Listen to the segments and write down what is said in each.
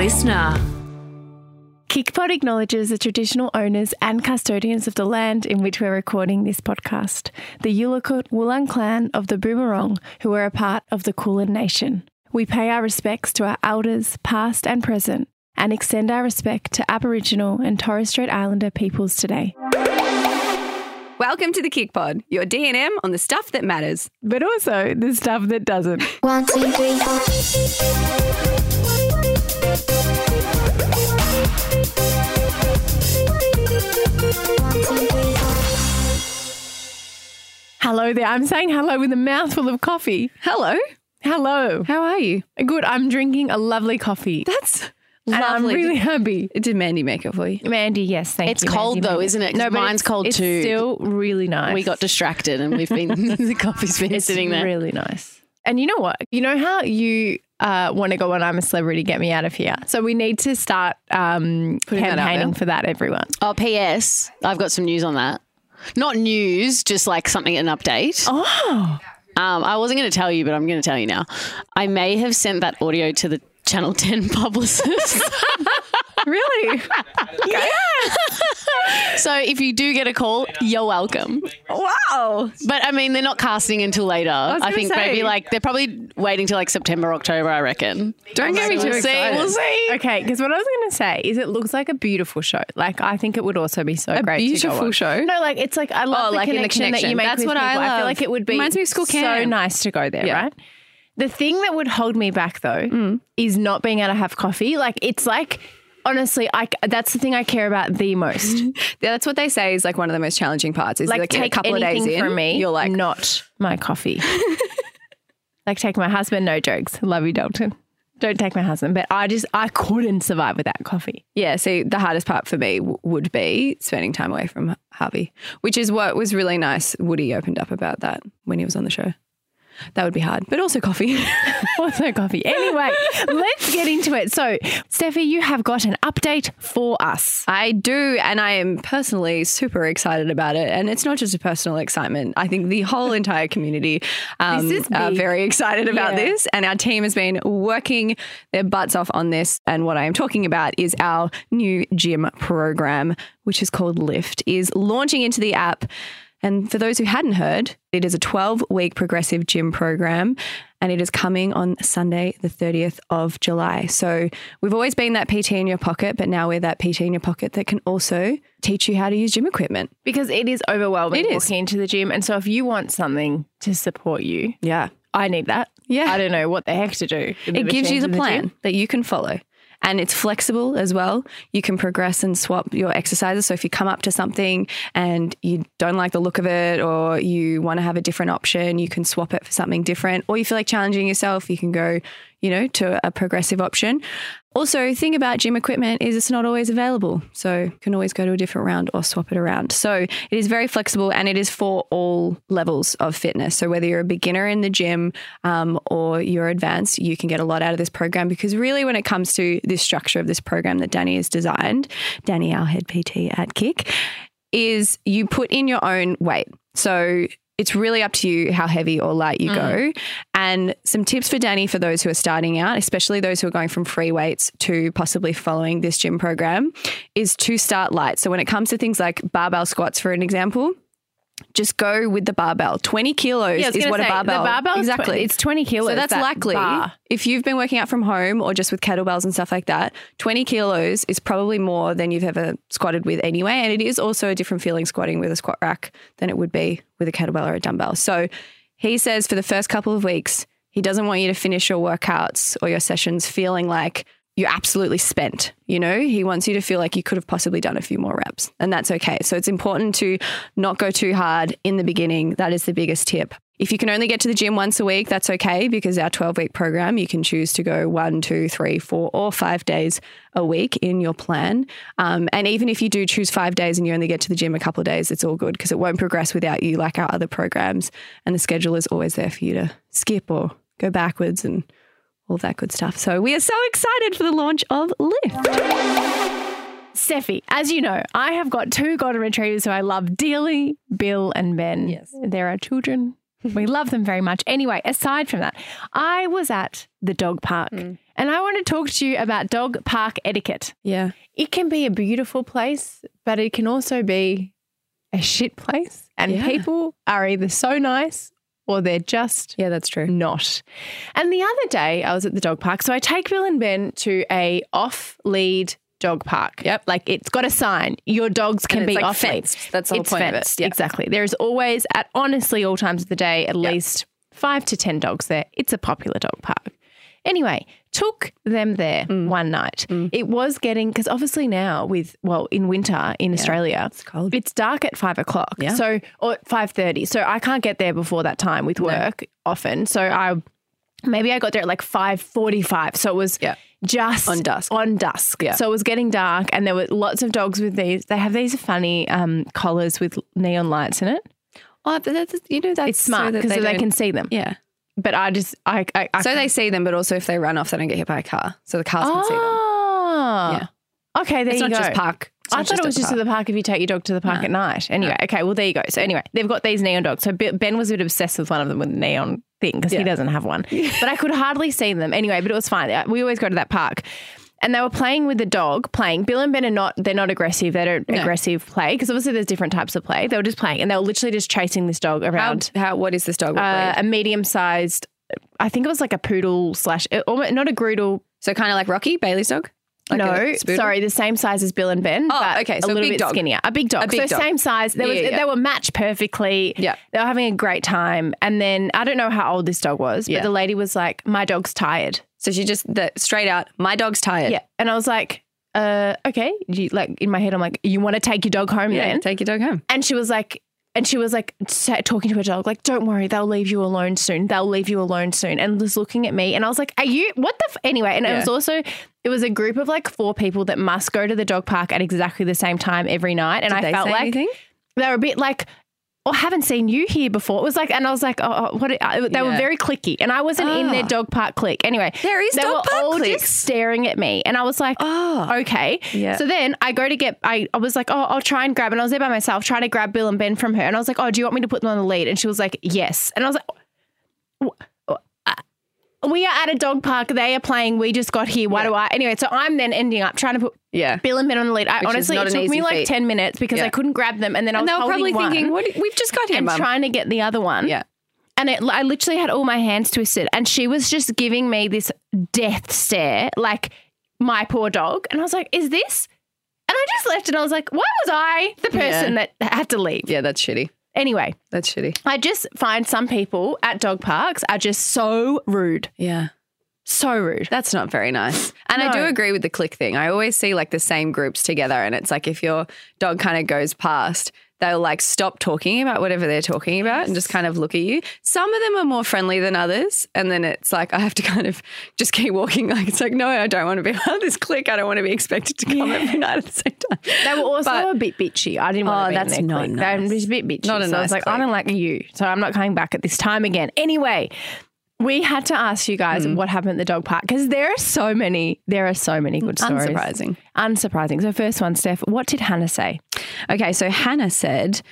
listener. KICPOD acknowledges the traditional owners and custodians of the land in which we're recording this podcast, the Yalukit Willam clan of the Boon Wurrung, who are a part of the Kulin Nation. We pay our respects to our elders, past and present, and extend our respect to Aboriginal and Torres Strait Islander peoples today. Welcome to the KICPOD, your D&M on the stuff that matters. But also the stuff that doesn't. One, two, three, four. Hello there. I'm saying hello with a mouthful of coffee. Hello, Hello. how are you? Good. I'm drinking a lovely coffee. That's And I'm lovely. really happy. Did Mandy make it for you? Mandy, yes, thank you. It's you. cold Mandy. though, isn't it? 'Cause No, but mine's it's- cold it's too. still really nice. We got distracted and we've been the coffee's been It's sitting there. really nice. And you know what? You know how you uh, want to go on I'm a celebrity, get me out of here. So we need to start um, Putting that out campaigning there. for that, everyone. Oh, P.S. I've got some news on that. Not news, just like something an update. Oh, Um, I wasn't going to tell you, but I'm going to tell you now. I may have sent that audio to the Channel 10 publicist. really? Yeah. So if you do get a call, you're welcome. Wow. But I mean, they're not casting until later. I, gonna think maybe like they're probably waiting till like September, October. I reckon. Don't get me We'll too see. excited. We'll see. Okay, because what I was going to say is it looks like a beautiful show. Like I think it would also be so A great. beautiful show? No, like it's like I love Oh, the, like in the connection that you make That's with what I people. I feel like it would be Reminds me of school so nice to go there, Yeah. right? The thing that would hold me back though Mm. is not being able to have coffee. Like it's like honestly, I that's the thing I care about the most. Yeah, that's what they say is like one of the most challenging parts. Is like like, take a couple of days in, from me, you're like, not my coffee. like take my husband, no jokes. Love you, Dalton. Don't take my husband, but I just I couldn't survive without coffee. Yeah, see, the hardest part for me w- would be spending time away from Harvey, which is what was really nice. Woody opened up about that when he was on the show. That would be hard, but also coffee. Also coffee. Anyway, let's get into it. So, Steffi, you have got an update for us. I do, and I am personally super excited about it. And it's not just a personal excitement. I think the whole entire community um, are very excited about Yeah. this. And our team has been working their butts off on this. And what I am talking about is our new gym program, which is called Lift, is launching into the app. And for those who hadn't heard, it is a 12 week progressive gym program and it is coming on Sunday, the 30th of July. So we've always been that PT in your pocket, but now we're that PT in your pocket that can also teach you how to use gym equipment. Because it is overwhelming It is. walking into the gym. And so, if you want something to support you, Yeah. I need that. Yeah. I don't know what the heck to do. It gives you the plan that you can follow. And it's flexible as well. You can progress and swap your exercises. So if you come up to something and you don't like the look of it or you want to have a different option, you can swap it for something different. Or you feel like challenging yourself, you can go, you know, to a progressive option. Also, thing about gym equipment is it's not always available. So you can always go to a different round or swap it around. So it is very flexible and it is for all levels of fitness. So whether you're a beginner in the gym um, or you're advanced, you can get a lot out of this program because really when it comes to this structure of this program that Danny has designed, Danny, our head PT at Kic, is you put in your own weight. So it's really up to you how heavy or light you go. Mm. And some tips for Danny for those who are starting out, especially those who are going from free weights to possibly following this gym program, is to start light. So when it comes to things like barbell squats, for an example, just go with the barbell. 20 kilos Yeah, is what say, a barbell The barbell exactly. tw- it's 20 kilos. So that's that likely bar. if you've been working out from home or just with kettlebells and stuff like that, 20 kilos is probably more than you've ever squatted with anyway. And it is also a different feeling squatting with a squat rack than it would be with a kettlebell or a dumbbell. So he says for the first couple of weeks, he doesn't want you to finish your workouts or your sessions feeling like you're absolutely spent. You know, he wants you to feel like you could have possibly done a few more reps, and that's okay. So it's important to not go too hard in the beginning. That is the biggest tip. If you can only get to the gym once a week, that's okay because our 12 week program, you can choose to go one, two, three, four, or five days a week in your plan. Um, and even if you do choose five days and you only get to the gym a couple of days, it's all good because it won't progress without you like our other programs. And the schedule is always there for you to skip or go backwards and all that good stuff. So we are so excited for the launch of Lift. Steffi, as you know, I have got two golden retrievers who I love dearly, Bill and Ben. Yes. They're our children. We love them very much. Anyway, aside from that, I was at the dog park and And I want to talk to you about dog park etiquette. Yeah. It can be a beautiful place, but it can also be a shit place. And Yeah. people are either so nice or they're just Yeah, that's true. not. And the other day I was at the dog park. So I take Bill and Ben to a off lead dog park. Yep. Like it's got a sign. Your dogs can be like, off lead. That's the whole it's point of it. fenced. Exactly. There is always at honestly all times of the day at Yep. least five to ten dogs there. It's a popular dog park. Anyway, took them there Mm. one night. It was getting because obviously now with well in winter in Australia It's cold. it's dark at five o'clock. Yeah. So or five thirty. So I can't get there before that time with work often. So I maybe I got there at like five forty five. So it was Yeah. just On dusk. On dusk. Yeah. So it was getting dark and there were lots of dogs with these. They have these funny um, collars with neon lights in it. Oh, but that's you know that's It's smart so that because they, they, can see them. Yeah. But I just I, I, I So they see them, but also if they run off, they don't get hit by a car. So the cars can see them. Oh. Yeah. Okay, there It's you not go. just park. It's I not thought it was just at the park if you take your dog to the park No. at night. Anyway, okay, well, there you go. So, anyway, they've got these neon dogs. So, Ben was a bit obsessed with one of them with the neon thing because he Yeah. doesn't have one. But I could hardly see them. Anyway, but it was fine. We always go to that park. And they were playing with the dog, playing. Bill and Ben are not, they're not aggressive. They don't No. aggressive play because obviously there's different types of play. They were just playing and they were literally just chasing this dog around how what is this dog? Uh, a medium sized, I think it was like a poodle slash, uh, almost, not a groodle, so kind of like Rocky, Bailey's dog? Like no, sorry, the same size as Bill and Ben. Oh, but okay, so a a little big bit dog. skinnier. A big dog. A big so dog. same size. There was yeah, yeah. they were matched perfectly. Yeah. They were having a great time. And then I don't know how old this dog was, but Yeah. the lady was like, My dog's tired. So she just the, straight out. My dog's tired. Yeah. And I was like, uh, okay. You, like in my head, I'm like, you want to take your dog home Yeah, then? take your dog home. And she was like, and she was like talking to her dog, like, don't worry, they'll leave you alone soon. They'll leave you alone soon. And was looking at me. And I was like, are you, what the, f-? anyway. And it was also, it was a group of like four people that must go to the dog park at exactly the same time every night. And Did I felt like anything? they were a bit like, oh, I haven't seen you here before. It was like, and I was like, oh, oh, what? They were very clicky, and I wasn't in their Ah. dog park click. Anyway, There is they dog were park all cliques. just staring at me, and I was like, Oh. okay. Yeah. So then I go to get, I, I was like, oh, I'll try and grab, and I was there by myself trying to grab Bill and Ben from her, and I was like, oh, do you want me to put them on the lead? And she was like, yes, and I was like. "Wh- uh, We are at a dog park. They are playing. We just got here. Why Yeah. do I? Anyway, so I'm then ending up trying to put Yeah. Bill and Ben on the lead. I, Which honestly, it took me like feat. 10 minutes because Yeah. I couldn't grab them. And then I And was they were probably holding thinking, what, we've just got here, and mum. trying to get the other one. Yeah. And it, I literally had all my hands twisted. And she was just giving me this death stare, like my poor dog. And I was like, is this? And I just left and I was like, why was I the person that had to leave? Yeah, that's shitty. Anyway, That's shitty. I just find some people at dog parks are just so rude. Yeah. So rude. That's not very nice. And I do agree with the click thing. I always see like the same groups together, and it's like if your dog kind of goes past, they'll like stop talking about whatever they're talking about and just kind of look at you. Some of them are more friendly than others. And then it's like I have to kind of just keep walking. Like it's like, no, I don't want to be part of this clique. I don't want to be expected to come every night at the same time. They were also But- a bit bitchy. I didn't want Oh, to be that's in their not clique. nice. They were a bit bitchy. Not a so I was nice like, I don't like you, so I'm not coming back at this time again. Anyway, we had to ask you guys Mm. what happened at the dog park because there are so many. There are so many good stories. Unsurprising. Unsurprising. So first one, Steph, what did Hannah say? Okay, so Hannah said,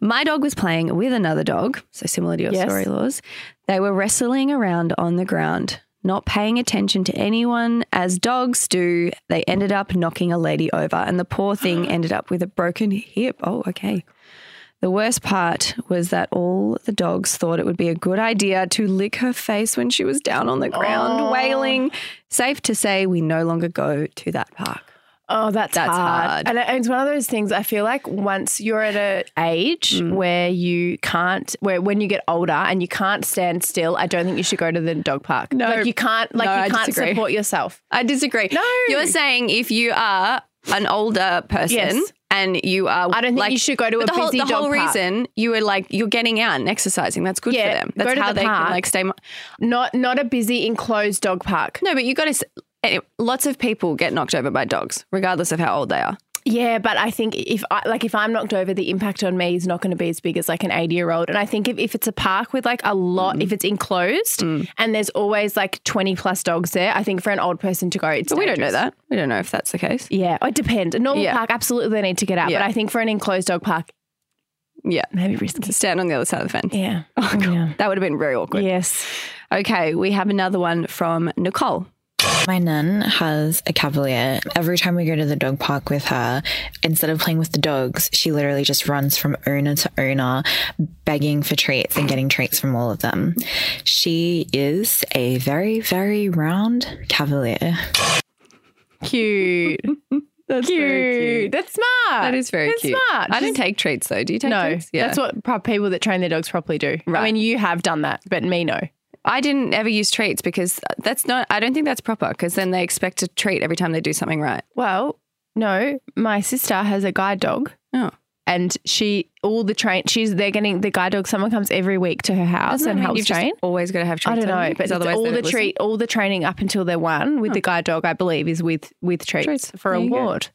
My dog was playing with another dog, so similar to your Yes. story laws. They were wrestling around on the ground, not paying attention to anyone as dogs do. They ended up knocking a lady over, and the poor thing ended up with a broken hip. Oh, okay. The worst part was that all the dogs thought it would be a good idea to lick her face when she was down on the ground, wailing. Safe to say, we no longer go to that park. Oh, that's, That's hard. hard. And it- it's one of those things. I feel like once you're at an age Mm. where you can't, where when you get older and you can't stand still, I don't think you should go to the dog park. No. like you can't, like No, you can't support yourself. I disagree. No. You're saying if you are an older person Yes. And you are I don't think like, you should go to a the whole, busy the whole park. reason you were like you're getting out and exercising. That's good Yeah, for them. That's how the they park. can like stay mo- Not not a busy enclosed dog park. No, but you got to lots of people get knocked over by dogs regardless of how old they are. Yeah, but I think if I like if I'm knocked over, the impact on me is not going to be as big as like an 80 year old. And I think if, if it's a park with like a lot, if mm. it's enclosed mm. and there's always like 20 plus dogs there, I think for an old person to go, it's But we don't know that. We don't know if that's the case. Yeah, it depends. A normal Yeah. park, absolutely, they need to get out. Yeah. But I think for an enclosed dog park, Yeah. maybe risky. To stand on the other side of the fence. Yeah. Oh, God. Yeah. That would have been very awkward. Yes. Okay, we have another one from Nicole. My nun has a cavalier. Every time we go to the dog park with her, instead of playing with the dogs, she literally just runs from owner to owner, begging for treats and getting treats from all of them. She is a very, very round cavalier. Cute. That's cute. That's smart. That is very That's cute. smart. I don't take treats though. Do you take treats? no, treats? that's what people that train their dogs properly do. I Right. mean, you have done that, but me, no. I didn't ever use treats because that's not. I don't think that's proper because then they expect a treat every time they do something right. Well, no, my sister has a guide dog. Oh. And she, all the train, she's, they're getting the guide dog. Someone comes every week to her house Doesn't and mean helps you've just train. always got to have treats. I don't on know, you? but 'Cause it's otherwise all the don't listen? treat, all the training up until they're one with the guide dog, I believe, is with with treats, Treats. for There you go. award.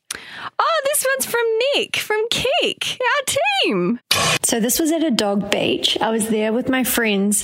Oh, this one's from Nick from Kic, our team. So this was at a dog beach. I was there with my friend's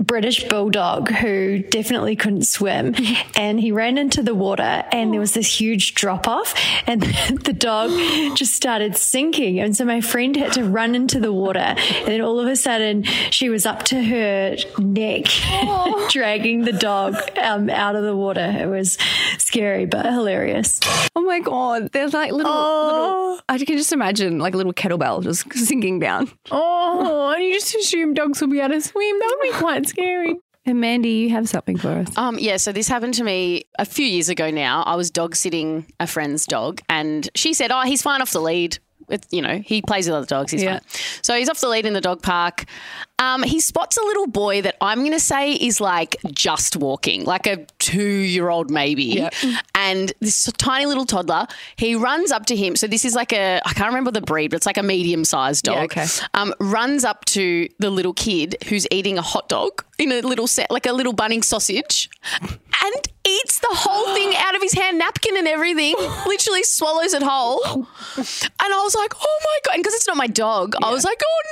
British bulldog who definitely couldn't swim and he ran into the water and there was this huge drop off and the dog just started sinking and so my friend had to run into the water and then all of a sudden she was up to her neck dragging the dog um, out of the water. It was scary but hilarious. Oh my god, there's like little, little. I can just imagine like a little kettlebell just sinking down. Oh, and you just assume dogs will be able to swim. That would be quite scary. And Mandy, you have something for us. Um, yeah, so this happened to me a few years ago now. I was dog sitting a friend's dog, and she said, Oh, he's fine off the lead. With, you know, he plays with other dogs. He's Yeah. fine. So he's off the lead in the dog park. Um, he spots a little boy that I'm going to say is like just walking, like a two year old maybe. And this tiny little toddler, he runs up to him. So this is like a, I can't remember the breed, but it's like a medium sized dog. Yeah, okay. Um, runs up to the little kid who's eating a hot dog in a little set, like a little Bunnings sausage, and eats the whole thing out of his hand, napkin and everything. Literally swallows it whole. And I was like, oh my god! And because it's not my dog, I was like, oh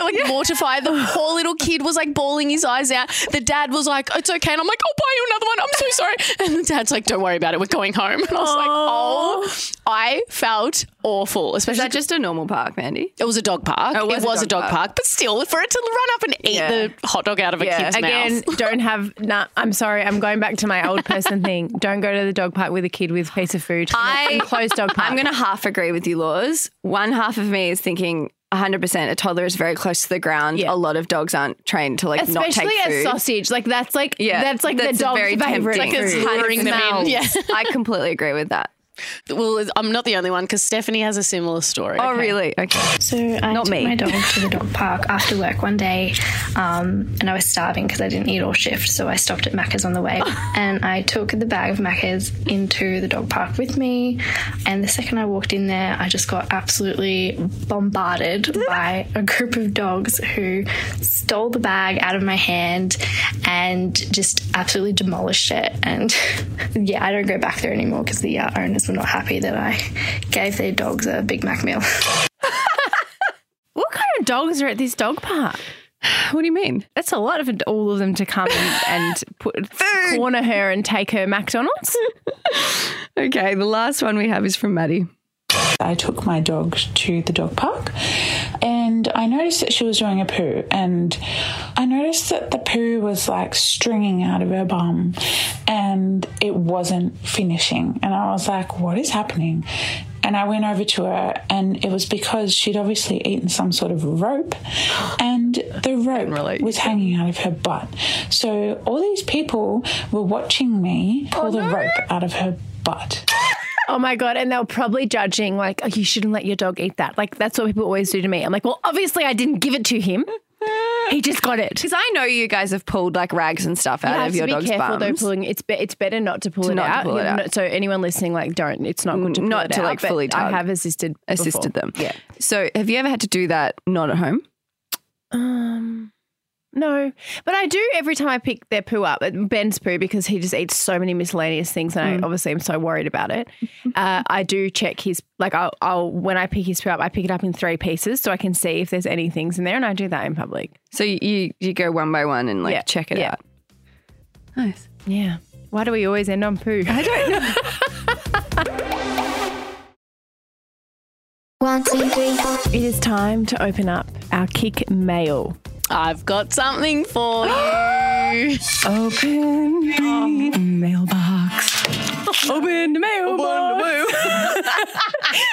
no! Like mortified. The poor little kid was like bawling his eyes out. The dad was like, it's okay. And I'm like, I'll buy you another one. I'm so sorry. And the dad's like, don't worry about it. We're going home. And I was like, oh, I felt awful. Is Especially that just a normal park, Mandy? it was a dog park. Oh, it was, a dog, park. but still, for it to run up and eat Yeah. the hot dog out of a kid's mouth. Again, mouth. don't have. Nah, I'm sorry. I'm going back to my old person thing. Don't go to the dog park with a kid with a piece of food. I- and closed dog park. I'm going to half agree with you, Laws. One half of me is thinking 100% a toddler is very close to the ground. Yeah. A lot of dogs aren't trained to like not especially take food. a sausage. Like that's like Yeah, that's like that's the dog's very favorite. tempting. Like it's luring them in. Yeah. I completely agree with that. Well, I'm not the only one because Stephanie has a similar story. Oh, really? Okay. So I Not took me. my dog to the dog park after work one day, um, and I was starving because I didn't eat all shift. So I stopped at Macca's on the way, and I took the bag of Macca's into the dog park with me. And the second I walked in there, I just got absolutely bombarded by a group of dogs who stole the bag out of my hand and just absolutely demolished it. And yeah, I don't go back there anymore because the uh, owners were not happy that I gave their dogs a Big Mac meal. What kind of dogs are at this dog park? What do you mean? That's a lot of all of them to come and, and put corner her and take her McDonald's. Okay, the last one we have is from Maddie. I took my dog to the dog park and I noticed that she was doing a poo and I noticed that the poo was like stringing out of her bum and it wasn't finishing and I was like what is happening? And I went over to her and it was because she'd obviously eaten some sort of rope and the rope was hanging out of her butt. So all these people were watching me pull the rope out of her butt Oh my god! And they're probably judging like, oh, you shouldn't let your dog eat that. Like that's what people always do to me. I'm like, well, obviously I didn't give it to him. He just got it. Because I know you guys have pulled like rags and stuff out have of to your be dog's careful though pulling. It's be, it's better not to pull To it not to out. pull it You out. So anyone listening, like, don't. It's not good to pull Not it to, out, like, fully I have assisted assisted before. them. Yeah. So have you ever had to do that not at home? Um, no, but I do every time I pick their poo up. Ben's poo because he just eats so many miscellaneous things, and I obviously am so worried about it. Uh, I do check his like I'll, I'll when I pick his poo up, I pick it up in three pieces so I can see if there's any things in there, and I do that in public. So you you, you go one by one and like Yeah, check it yeah. out. Nice. Yeah. Why do we always end on poo? I don't know. One, two, three, four. It is time to open up our Kic mail. I've got something for you. Open the mailbox. Open the mailbox.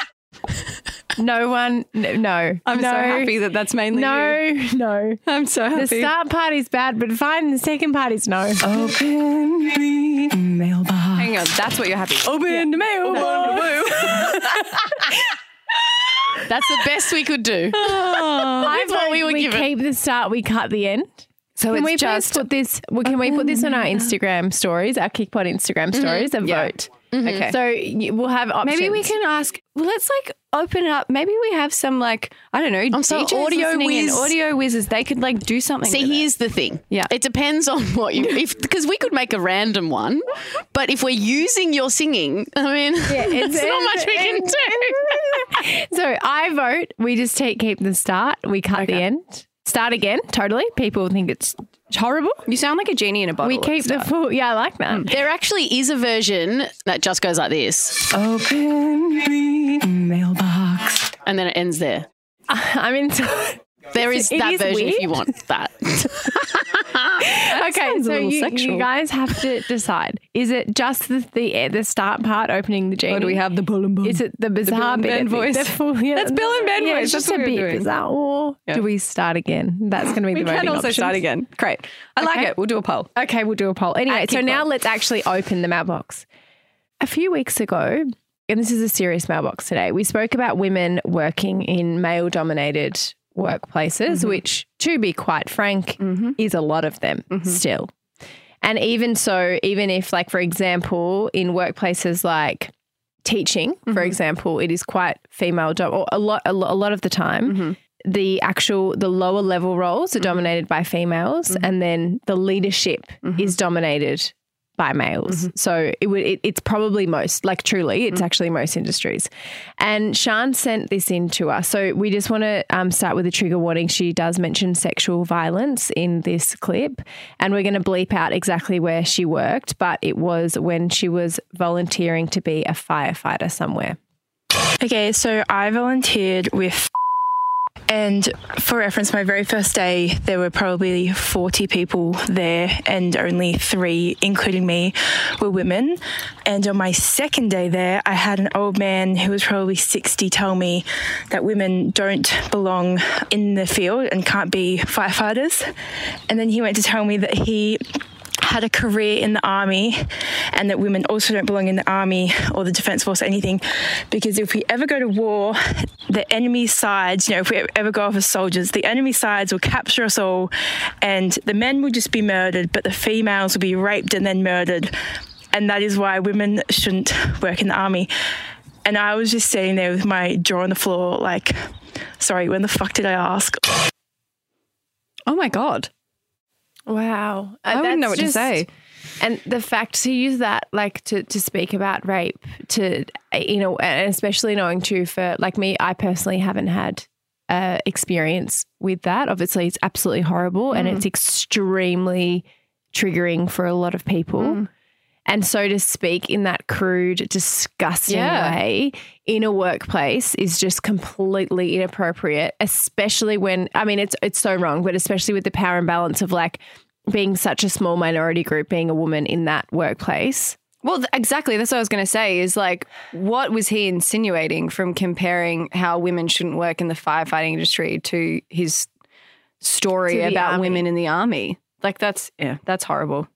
No one, n- no. I'm no, so happy that that's mainly No, you. no. I'm so happy. The happy. start part is bad, but fine. The second part is no. Open the mailbox. Hang on, that's what you're happy. Open the mailbox. That's the best we could do. I oh. What we were we given. keep the start, we cut the end. So Can it's we just put this? Well, can we put this on our oh, Instagram stories, our KICPOD Instagram mm-hmm. stories, and Yeah. Vote? okay. So we'll have options. Maybe we can ask. Well, let's like open it up. Maybe we have some like I don't know. I'm so DJs audio listening and whiz. audio whizzes. They could like do something. See, with it. here's the thing. Yeah. It depends on what you, if because we could make a random one, but if we're using your singing, I mean, it's- there's not much we can do. So I vote. We just take keep the start. We cut the end. Start again. Totally. People think it's horrible. You sound like a genie in a bottle. We keep the full. Yeah, I like that. There actually is a version that just goes like this, Open the mailbox. and then it ends there. I mean, There is It that is version if you want that. okay. So you, you guys have to decide: is it just the the, the start part, opening the genie? Or do we have the bull and bum? Is it the bizarre and? Ben at the- voice. the full- yeah, That's Bill and Ben yeah, voice. It's That's just a bit doing. bizarre. Or Yeah. do we start again? That's going to be We the voting can also options. start again. Great. I like Okay. it. We'll do a poll. Okay, we'll do a poll. Anyway, so now let's actually open the mailbox. A few weeks ago, and this is a serious mailbox today, we spoke about women working in male dominated workplaces, mm-hmm. which, to be quite frank, mm-hmm. is a lot of them mm-hmm. still. And even so, even if, like, for example, in workplaces like teaching, for example, it is quite female, dom- or a lot, a lot, a lot of the time, the actual the lower level roles are dominated by females, and then the leadership is dominated by males. So it would it, it's probably most like truly it's actually most industries. And Shan sent this in to us. So we just want to um, start with a trigger warning. She does mention sexual violence in this clip, and we're going to bleep out exactly where she worked, but it was when she was volunteering to be a firefighter somewhere. Okay, so I volunteered with, and for reference, my very first day, there were probably 40 people there, and only three, including me, were women. And on my second day there, I had an old man who was probably 60 tell me that women don't belong in the field and can't be firefighters. And then he went to tell me that he had a career in the army and that women also don't belong in the army or the defense force or anything because if we ever go to war the enemy sides you know if we ever go off as soldiers the enemy sides will capture us all and the men will just be murdered but the females will be raped and then murdered. And that is why women shouldn't work in the army. And i was just sitting there with my jaw on the floor like sorry when the fuck did i ask? Oh my god. Wow. I wouldn't know what to say. And the fact to use that, like to, to speak about rape, to, you know, and especially knowing too for like me, I personally haven't had uh, experience with that. Obviously, it's absolutely horrible and it's extremely triggering for a lot of people. And so to speak in that crude, disgusting Yeah. way in a workplace is just completely inappropriate, especially when I mean it's it's so wrong, but especially with the power imbalance of like being such a small minority group, being a woman in that workplace. Well, exactly. That's what I was going to say. Is like, what was he insinuating from comparing how women shouldn't work in the firefighting industry to his story To about army. women in the army? Like, that's yeah, that's horrible.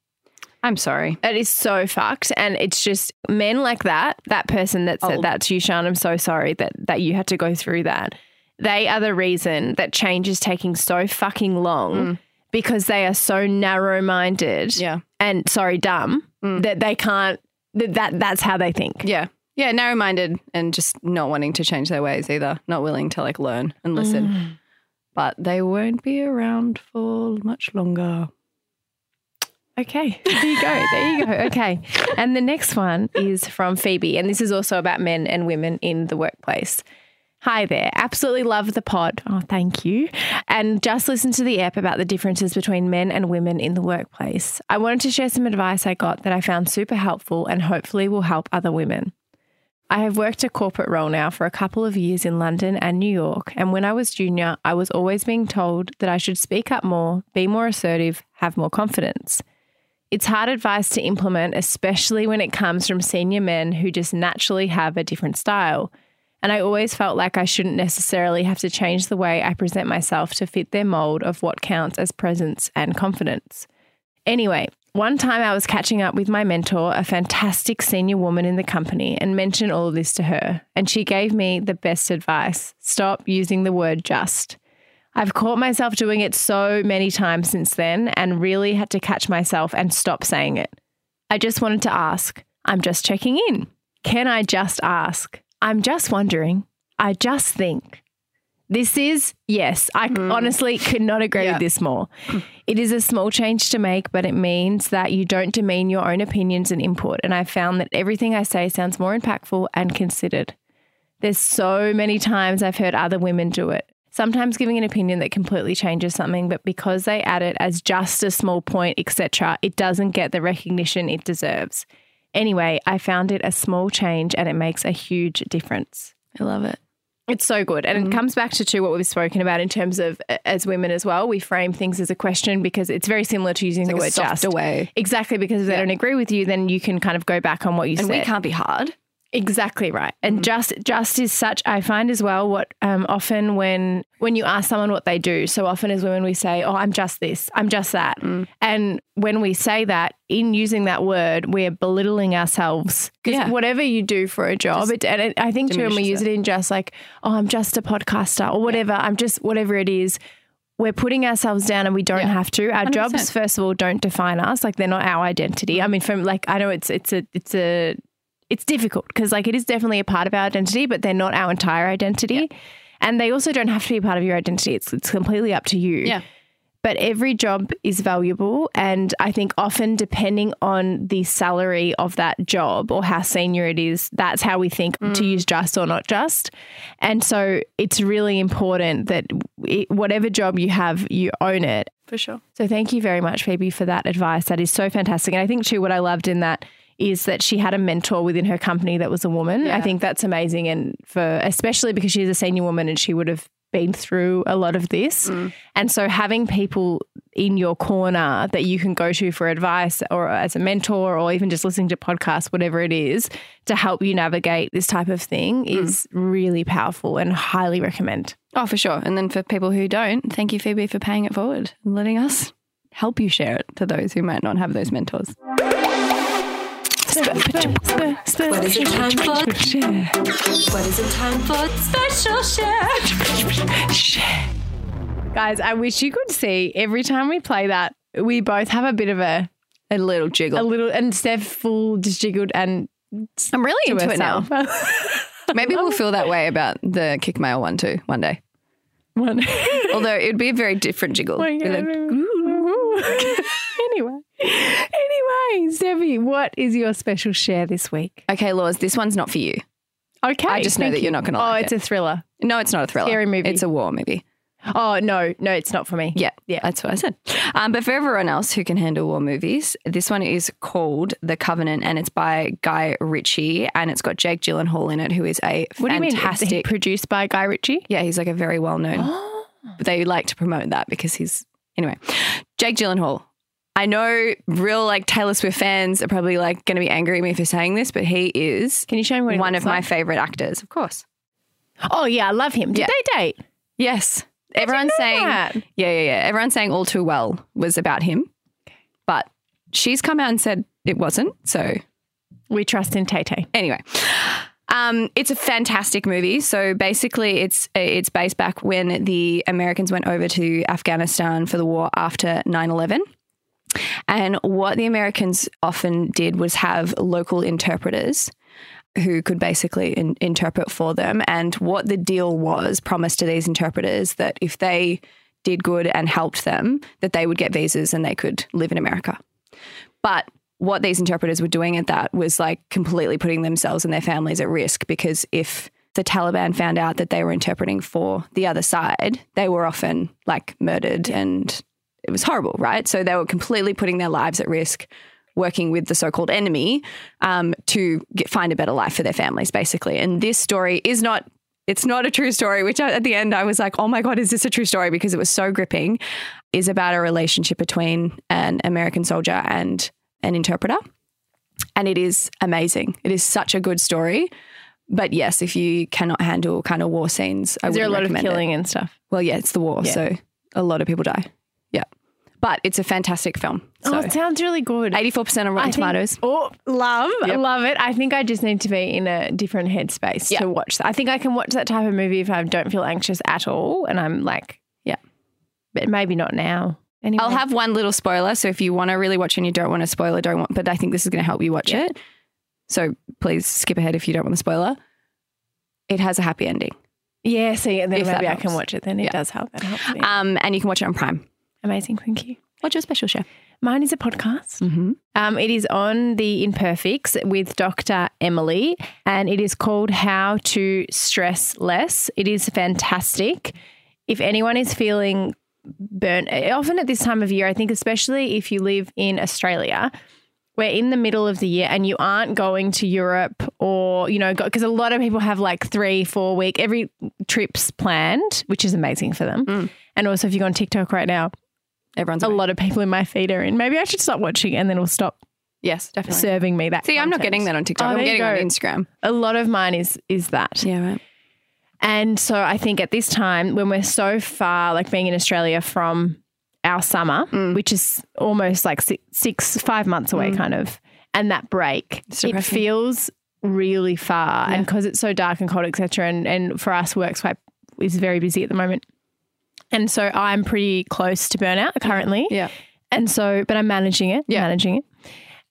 I'm sorry. It is so fucked. And it's just men like that, that person that said Oh. that to you, Sean, I'm so sorry that, that you had to go through that. They are the reason that change is taking so fucking long because they are so narrow minded Mm. Yeah, Mm. and sorry, dumb that they can't, that, that that's how they think. yeah, yeah. Narrow-minded and just not wanting to change their ways either. Not willing to like learn and listen. But they won't be around for much longer. Okay, there you go. There you go. Okay. And the next one is from Phoebe, and this is also about men and women in the workplace. Hi there. Absolutely love the pod. Oh, thank you. And just listened to the app about the differences between men and women in the workplace. I wanted to share some advice I got that I found super helpful and hopefully will help other women. I have worked a corporate role now for a couple of years in London and New York, and when I was junior, I was always being told that I should speak up more, be more assertive, have more confidence. It's hard advice to implement, especially when it comes from senior men who just naturally have a different style. And I always felt like I shouldn't necessarily have to change the way I present myself to fit their mold of what counts as presence and confidence. Anyway, one time I was catching up with my mentor, a fantastic senior woman in the company, and mentioned all of this to her. And she gave me the best advice stop using the word just. I've caught myself doing it so many times since then and really had to catch myself and stop saying it. I just wanted to ask I'm just checking in. Can I just ask? I'm just wondering. I just think. This is, yes, I hmm. honestly could not agree with this more. Hmm. It is a small change to make, but it means that you don't demean your own opinions and input. And I've found that everything I say sounds more impactful and considered. There's so many times I've heard other women do it. Sometimes giving an opinion that completely changes something, but because they add it as just a small point, etc., it doesn't get the recognition it deserves. Anyway, I found it a small change and it makes a huge difference. I love it. It's so good. And it comes back to, too, what we've spoken about in terms of uh, as women as well. We frame things as a question because it's very similar to using the like a word just. way. Exactly, because if they don't agree with you, then you can kind of go back on what you And said. we can't be hard. Exactly right. And just just is such I find as well what um, often when when you ask someone what they do, so often as women we say, "Oh, I'm just this. I'm just that." And when we say that in using that word, we are belittling ourselves because Yeah. whatever you do for a job, it, and it, I think too when we use diminishes it in just like, "Oh, I'm just a podcaster" or whatever. I'm just whatever it is. We're putting ourselves down and we don't have to. Our jobs, 100%. first of all, don't define us. Like they're not our identity. I mean, from like I know it's it's a it's a it's difficult because like it is definitely a part of our identity, but they're not our entire identity. And they also don't have to be part of your identity. It's it's completely up to you. Yeah. But every job is valuable. And I think often, depending on the salary of that job or how senior it is, that's how we think to mm. use just or not just. And so it's really important that it, whatever job you have, you own it. For sure. So thank you very much, Phoebe, for that advice. That is so fantastic. And I think too, what I loved in that is that she had a mentor within her company that was a woman. I think that's amazing, and for especially because she's a senior woman and she would have been through a lot of this. Mm. And so having people in your corner that you can go to for advice or as a mentor or even just listening to podcasts, whatever it is, to help you navigate this type of thing mm. is really powerful and highly recommend. Oh, for sure. And then for people who don't, thank you, Phoebe, for paying it forward and letting us help you share it to those who might not have those mentors. What is it time for? What is it time for? Special share. Guys, I wish you could see every time we play that, we both have a bit of a A little jiggle. a little and Steph full just jiggled and I'm really to into it now. Maybe we'll feel that way about the Kic mail one too one day. One. Although it would be a very different jiggle. Oh be like, anyway. Anyway, Steffi, what is your special share this week? okay, Laws, this one's not for you. Okay. I just know that you're not gonna Oh, like it's it. a thriller. No, it's not a thriller. Scary movie. It's a war movie. Oh no, no, it's not for me. Yeah, Yeah. that's what I said. Um, but for everyone else who can handle war movies, this one is called The Covenant, and it's by Guy Ritchie, and it's got Jake Gyllenhaal in it, who is a What do you mean? fantastic. Produced by Guy Ritchie? yeah, he's like a very well known. they like to promote that because he's anyway. Jake Gyllenhaal. I know real like Taylor Swift fans are probably like going to be angry at me for saying this, but he is Can you show me what one of my favorite actors, of course. Oh yeah, I love him. Did Yeah. they date? Yes. Everyone's saying, that. yeah, yeah, yeah. Everyone's saying All Too Well was about him, but she's come out and said it wasn't. So We trust in Tay Tay. anyway, um, it's a fantastic movie. So basically, it's it's based back when the Americans went over to Afghanistan for the war after 9-11. And what the Americans often did was have local interpreters who could basically in- interpret for them. And what the deal was promised to these interpreters that if they did good and helped them, that they would get visas and they could live in America. But what these interpreters were doing at that was like completely putting themselves and their families at risk because if the Taliban found out that they were interpreting for the other side, they were often like murdered and it was horrible, right? So they were completely putting their lives at risk working with the so-called enemy um, to get, find a better life for their families, basically. And this story is not. It's not a true story, which I, at the end I was like, oh my God, is this a true story? Because it was so gripping. Is about a relationship between an American soldier and an interpreter. And it is amazing. It is such a good story. But yes, if you cannot handle kind of war scenes, I Is there a lot of recommend it. killing and stuff? Well, yeah, it's the war, Yeah. so a lot of people die. Yeah, but it's a fantastic film. So oh, it sounds really good. eighty-four percent on Rotten think- Tomatoes. Oh, love, Yep. love it. I think I just need to be in a different headspace Yeah. to watch that. I think I can watch that type of movie if I don't feel anxious at all, and I'm like, Yeah. but maybe not now. Anyway, I'll have one little spoiler. So if you want to really watch and you don't want to spoil it, don't want. But I think this is going to help you watch Yeah. it. So please skip ahead if you don't want the spoiler. It has a happy ending, yeah. See, and then if maybe I can watch it. Then it Yeah. does help. That helps me. um, and you can watch it on Prime. Amazing, thank you. What's your special show? Mine is a podcast. Mm-hmm. Um, it is on the Imperfects with Dr. Emily, and it is called How to Stress Less. It is fantastic. If anyone is feeling burnt, often at this time of year, I think, especially if you live in Australia, we're in the middle of the year and you aren't going to Europe or, you know, because a lot of people have like three, four week, every trip's planned, which is amazing for them. And also, if you go on TikTok right now, Everyone's a away. lot of people in my feed are in. Maybe I should stop watching and then it'll stop Yes, definitely. serving me that. See, I'm not content. getting that on TikTok. Oh, I'm there you getting it on. Instagram. A lot of mine is is that. Yeah, right. And so I think at this time when we're so far, like being in Australia from our summer, Mm. which is almost like six, six five months away, kind of, and that break, It's it depressing. feels really far. And because it's so dark and cold, etc. And and for us, work's quite is very busy at the moment. And so I'm pretty close to burnout currently. Yeah. And so, but I'm managing it, Yeah. managing it.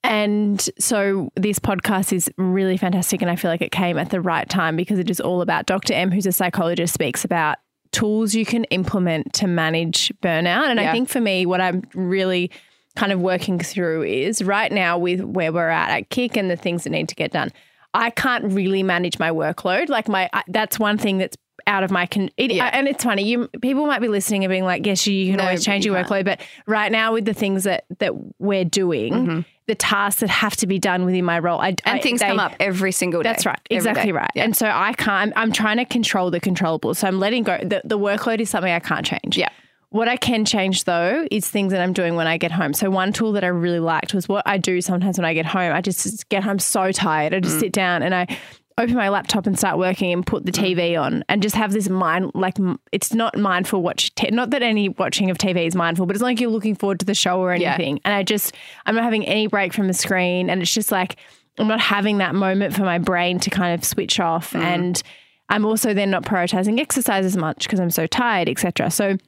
And so this podcast is really fantastic. And I feel like it came at the right time because it is all about Dr. M, who's a psychologist, speaks about tools you can implement to manage burnout. And I think for me, what I'm really kind of working through is right now with where we're at at Kic and the things that need to get done. I can't really manage my workload. Like my, I, that's one thing that's out of my con. It, Yeah. and it's funny. You people might be listening and being like, "Yes, you can No, always change you your can't. workload." But right now, with the things that that we're doing, Mm-hmm. the tasks that have to be done within my role, I, And I- things they- come up every single day. That's right, exactly day. right. Yeah. And so I can't. I'm, trying to control the controllable. So I'm letting go. The, the workload is something I can't change. Yeah. What I can change though is things that I'm doing when I get home. So one tool that I really liked was what I do sometimes when I get home. I just get home so tired. I Mm. just sit down and I open my laptop and start working and put the Mm. TV on and just have this mind like it's not mindful watch. T- not that any watching of TV is mindful, but it's not like you're looking forward to the show or Yeah. anything. And I just I'm not having any break from the screen, and it's just like I'm not having that moment for my brain to kind of switch off and. I'm also then not prioritizing exercise as much because I'm so tired, etc. So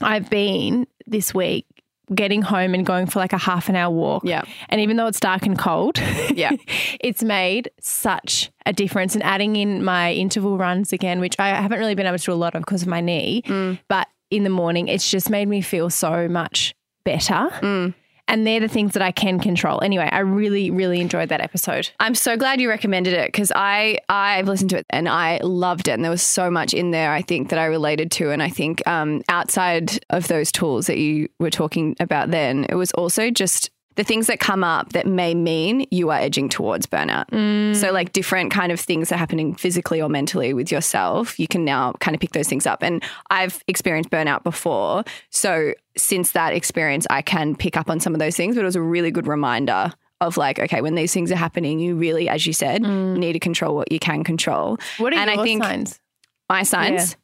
I've been this week getting home and going for like a half an hour walk. Yeah. And even though it's dark and cold, Yeah. it's made such a difference. And adding in my interval runs again, which I haven't really been able to do a lot of because of my knee, Mm. but in the morning, it's just made me feel so much better. Mm. And they're the things that I can control. Anyway, I really, really enjoyed that episode. I'm so glad you recommended it because I I've listened to it and I loved it and there was so much in there I think that I related to and I think um, outside of those tools that you were talking about then it was also just the things that come up that may mean you are edging towards burnout. Mm. So like different kind of things are happening physically or mentally with yourself, you can now kind of pick those things up. And I've experienced burnout before, so since that experience, I can pick up on some of those things. But it was a really good reminder of like, okay, when these things are happening, you really, as you said, mm. need to control what you can control. What are and your I think signs? my signs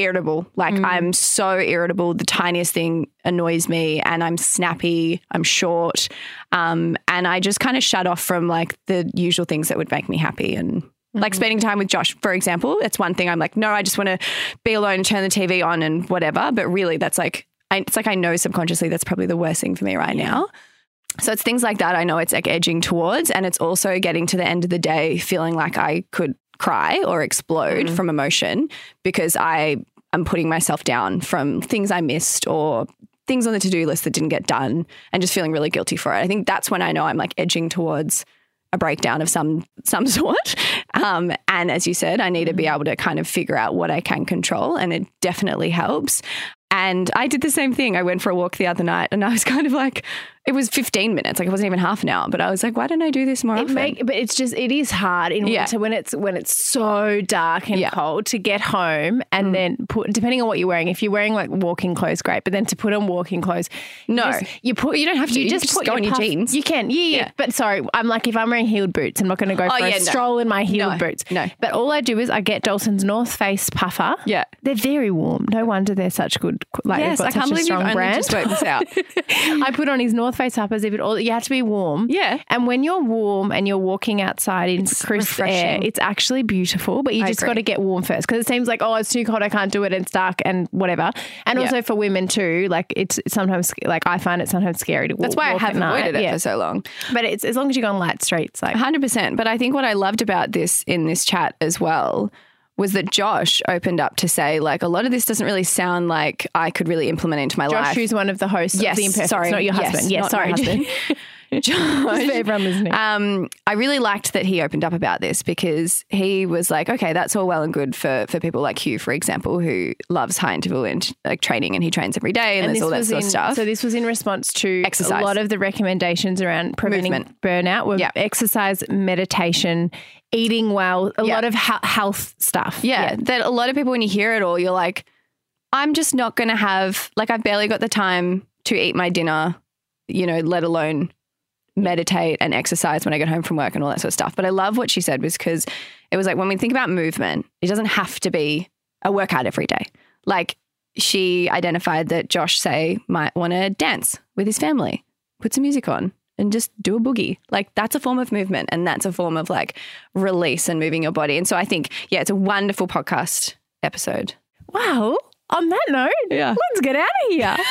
irritable. Like mm. i'm so irritable. The tiniest thing annoys me and i'm snappy i'm short um, and i just kind of shut off from like the usual things that would make me happy and like mm. spending time with josh for example it's one thing i'm like no i just want to be alone and turn the tv on and whatever but really that's like I, it's like i know subconsciously that's probably the worst thing for me right now. So it's things like that I know it's like edging towards. And it's also getting to the end of the day feeling like I could cry or explode mm. from emotion because I am putting myself down from things I missed or things on the to do list that didn't get done and just feeling really guilty for it. I think that's when I know I'm like edging towards a breakdown of some some sort. Um, and as you said, I need to be able to kind of figure out what I can control, and it definitely helps. And I did the same thing. I went for a walk the other night, and I was kind of like, It was 15 minutes. Like it wasn't even half an hour. But I was like, why don't I do this more It often? make, but it's just it is hard in Yeah. winter when it's when it's so dark and Yeah. Mm. cold to get home and then put depending on what you're wearing. If you're wearing like walking clothes, great. But then to put on walking clothes, you No. just- you put you don't have to. You just just put go in your puff- jeans. You can, yeah, yeah, Yeah. But sorry, I'm like if I'm wearing heeled boots, I'm not going to go Oh, for a no. stroll in my heeled No, boots. no. But all I do is I get Dolson's North Face puffer. Yeah. they're very warm. No wonder they're such good. Like yes, I such can't a believe you've strong only brand. just worked this out. I put on his North Face up as If it all, you have to be warm. Yeah. And when you're warm and you're walking outside in crisp air, it's actually beautiful. But you I just got to get warm first because it seems like oh, it's too cold. I can't do it. And it's dark and whatever. And Yeah. also for women too, like it's sometimes like I find it sometimes scary to walk. That's why I walk have at night. avoided it Yeah. for so long. But it's as long as you go on light streets, like 100%. But I think what I loved about this in this chat as well was that Josh opened up to say, like, a lot of this doesn't really sound like I could really implement into my Josh, life. Josh, who's one of the hosts yes, of the Imperfects, sorry, not your yes, husband. Yes, not sorry. Josh, For everyone listening. um, I really liked that he opened up about this because he was like, okay, that's all well and good for for people like Hugh, for example, who loves high interval and like training and he trains every day and, there's all that sort in, of stuff. So this was in response to Exercise. a lot of the recommendations around preventing Movement. burnout were Yeah. exercise, meditation, eating well, a Yeah. lot of he- health stuff. Yeah, that a lot of people, when you hear it all, you're like, I'm just not going to have, like, I've barely got the time to eat my dinner, you know, let alone meditate and exercise when I get home from work and all that sort of stuff. But I love what she said was because it was like, when we think about movement, it doesn't have to be a workout every day. Like, she identified that Josh, say, might want to dance with his family, put some music on. And just do a boogie. Like, that's a form of movement and that's a form of like release and moving your body. And so I think, yeah, it's a wonderful podcast episode. Wow. On that note, Yeah. let's get out of here.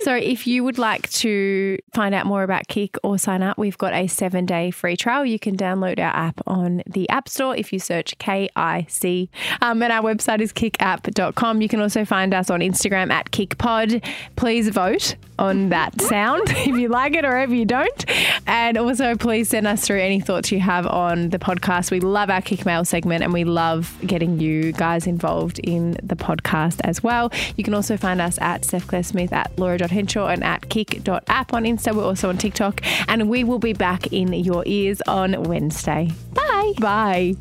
so, if you would like to find out more about Kic or sign up, we've got a seven day free trial. You can download our app on the App Store if you search K I C. Um, and our website is kickapp.com. You can also find us on Instagram at KICPOD. Please vote on that sound if you like it or if you don't. And also, please send us through any thoughts you have on the podcast. We love our Kic Mail segment and we love getting you guys involved in the podcast as well. You can also find us at Steph Claire Smith, at Laura.Henshaw, and at kic.app on Insta. We're also on TikTok. And we will be back in your ears on Wednesday. Bye. Bye.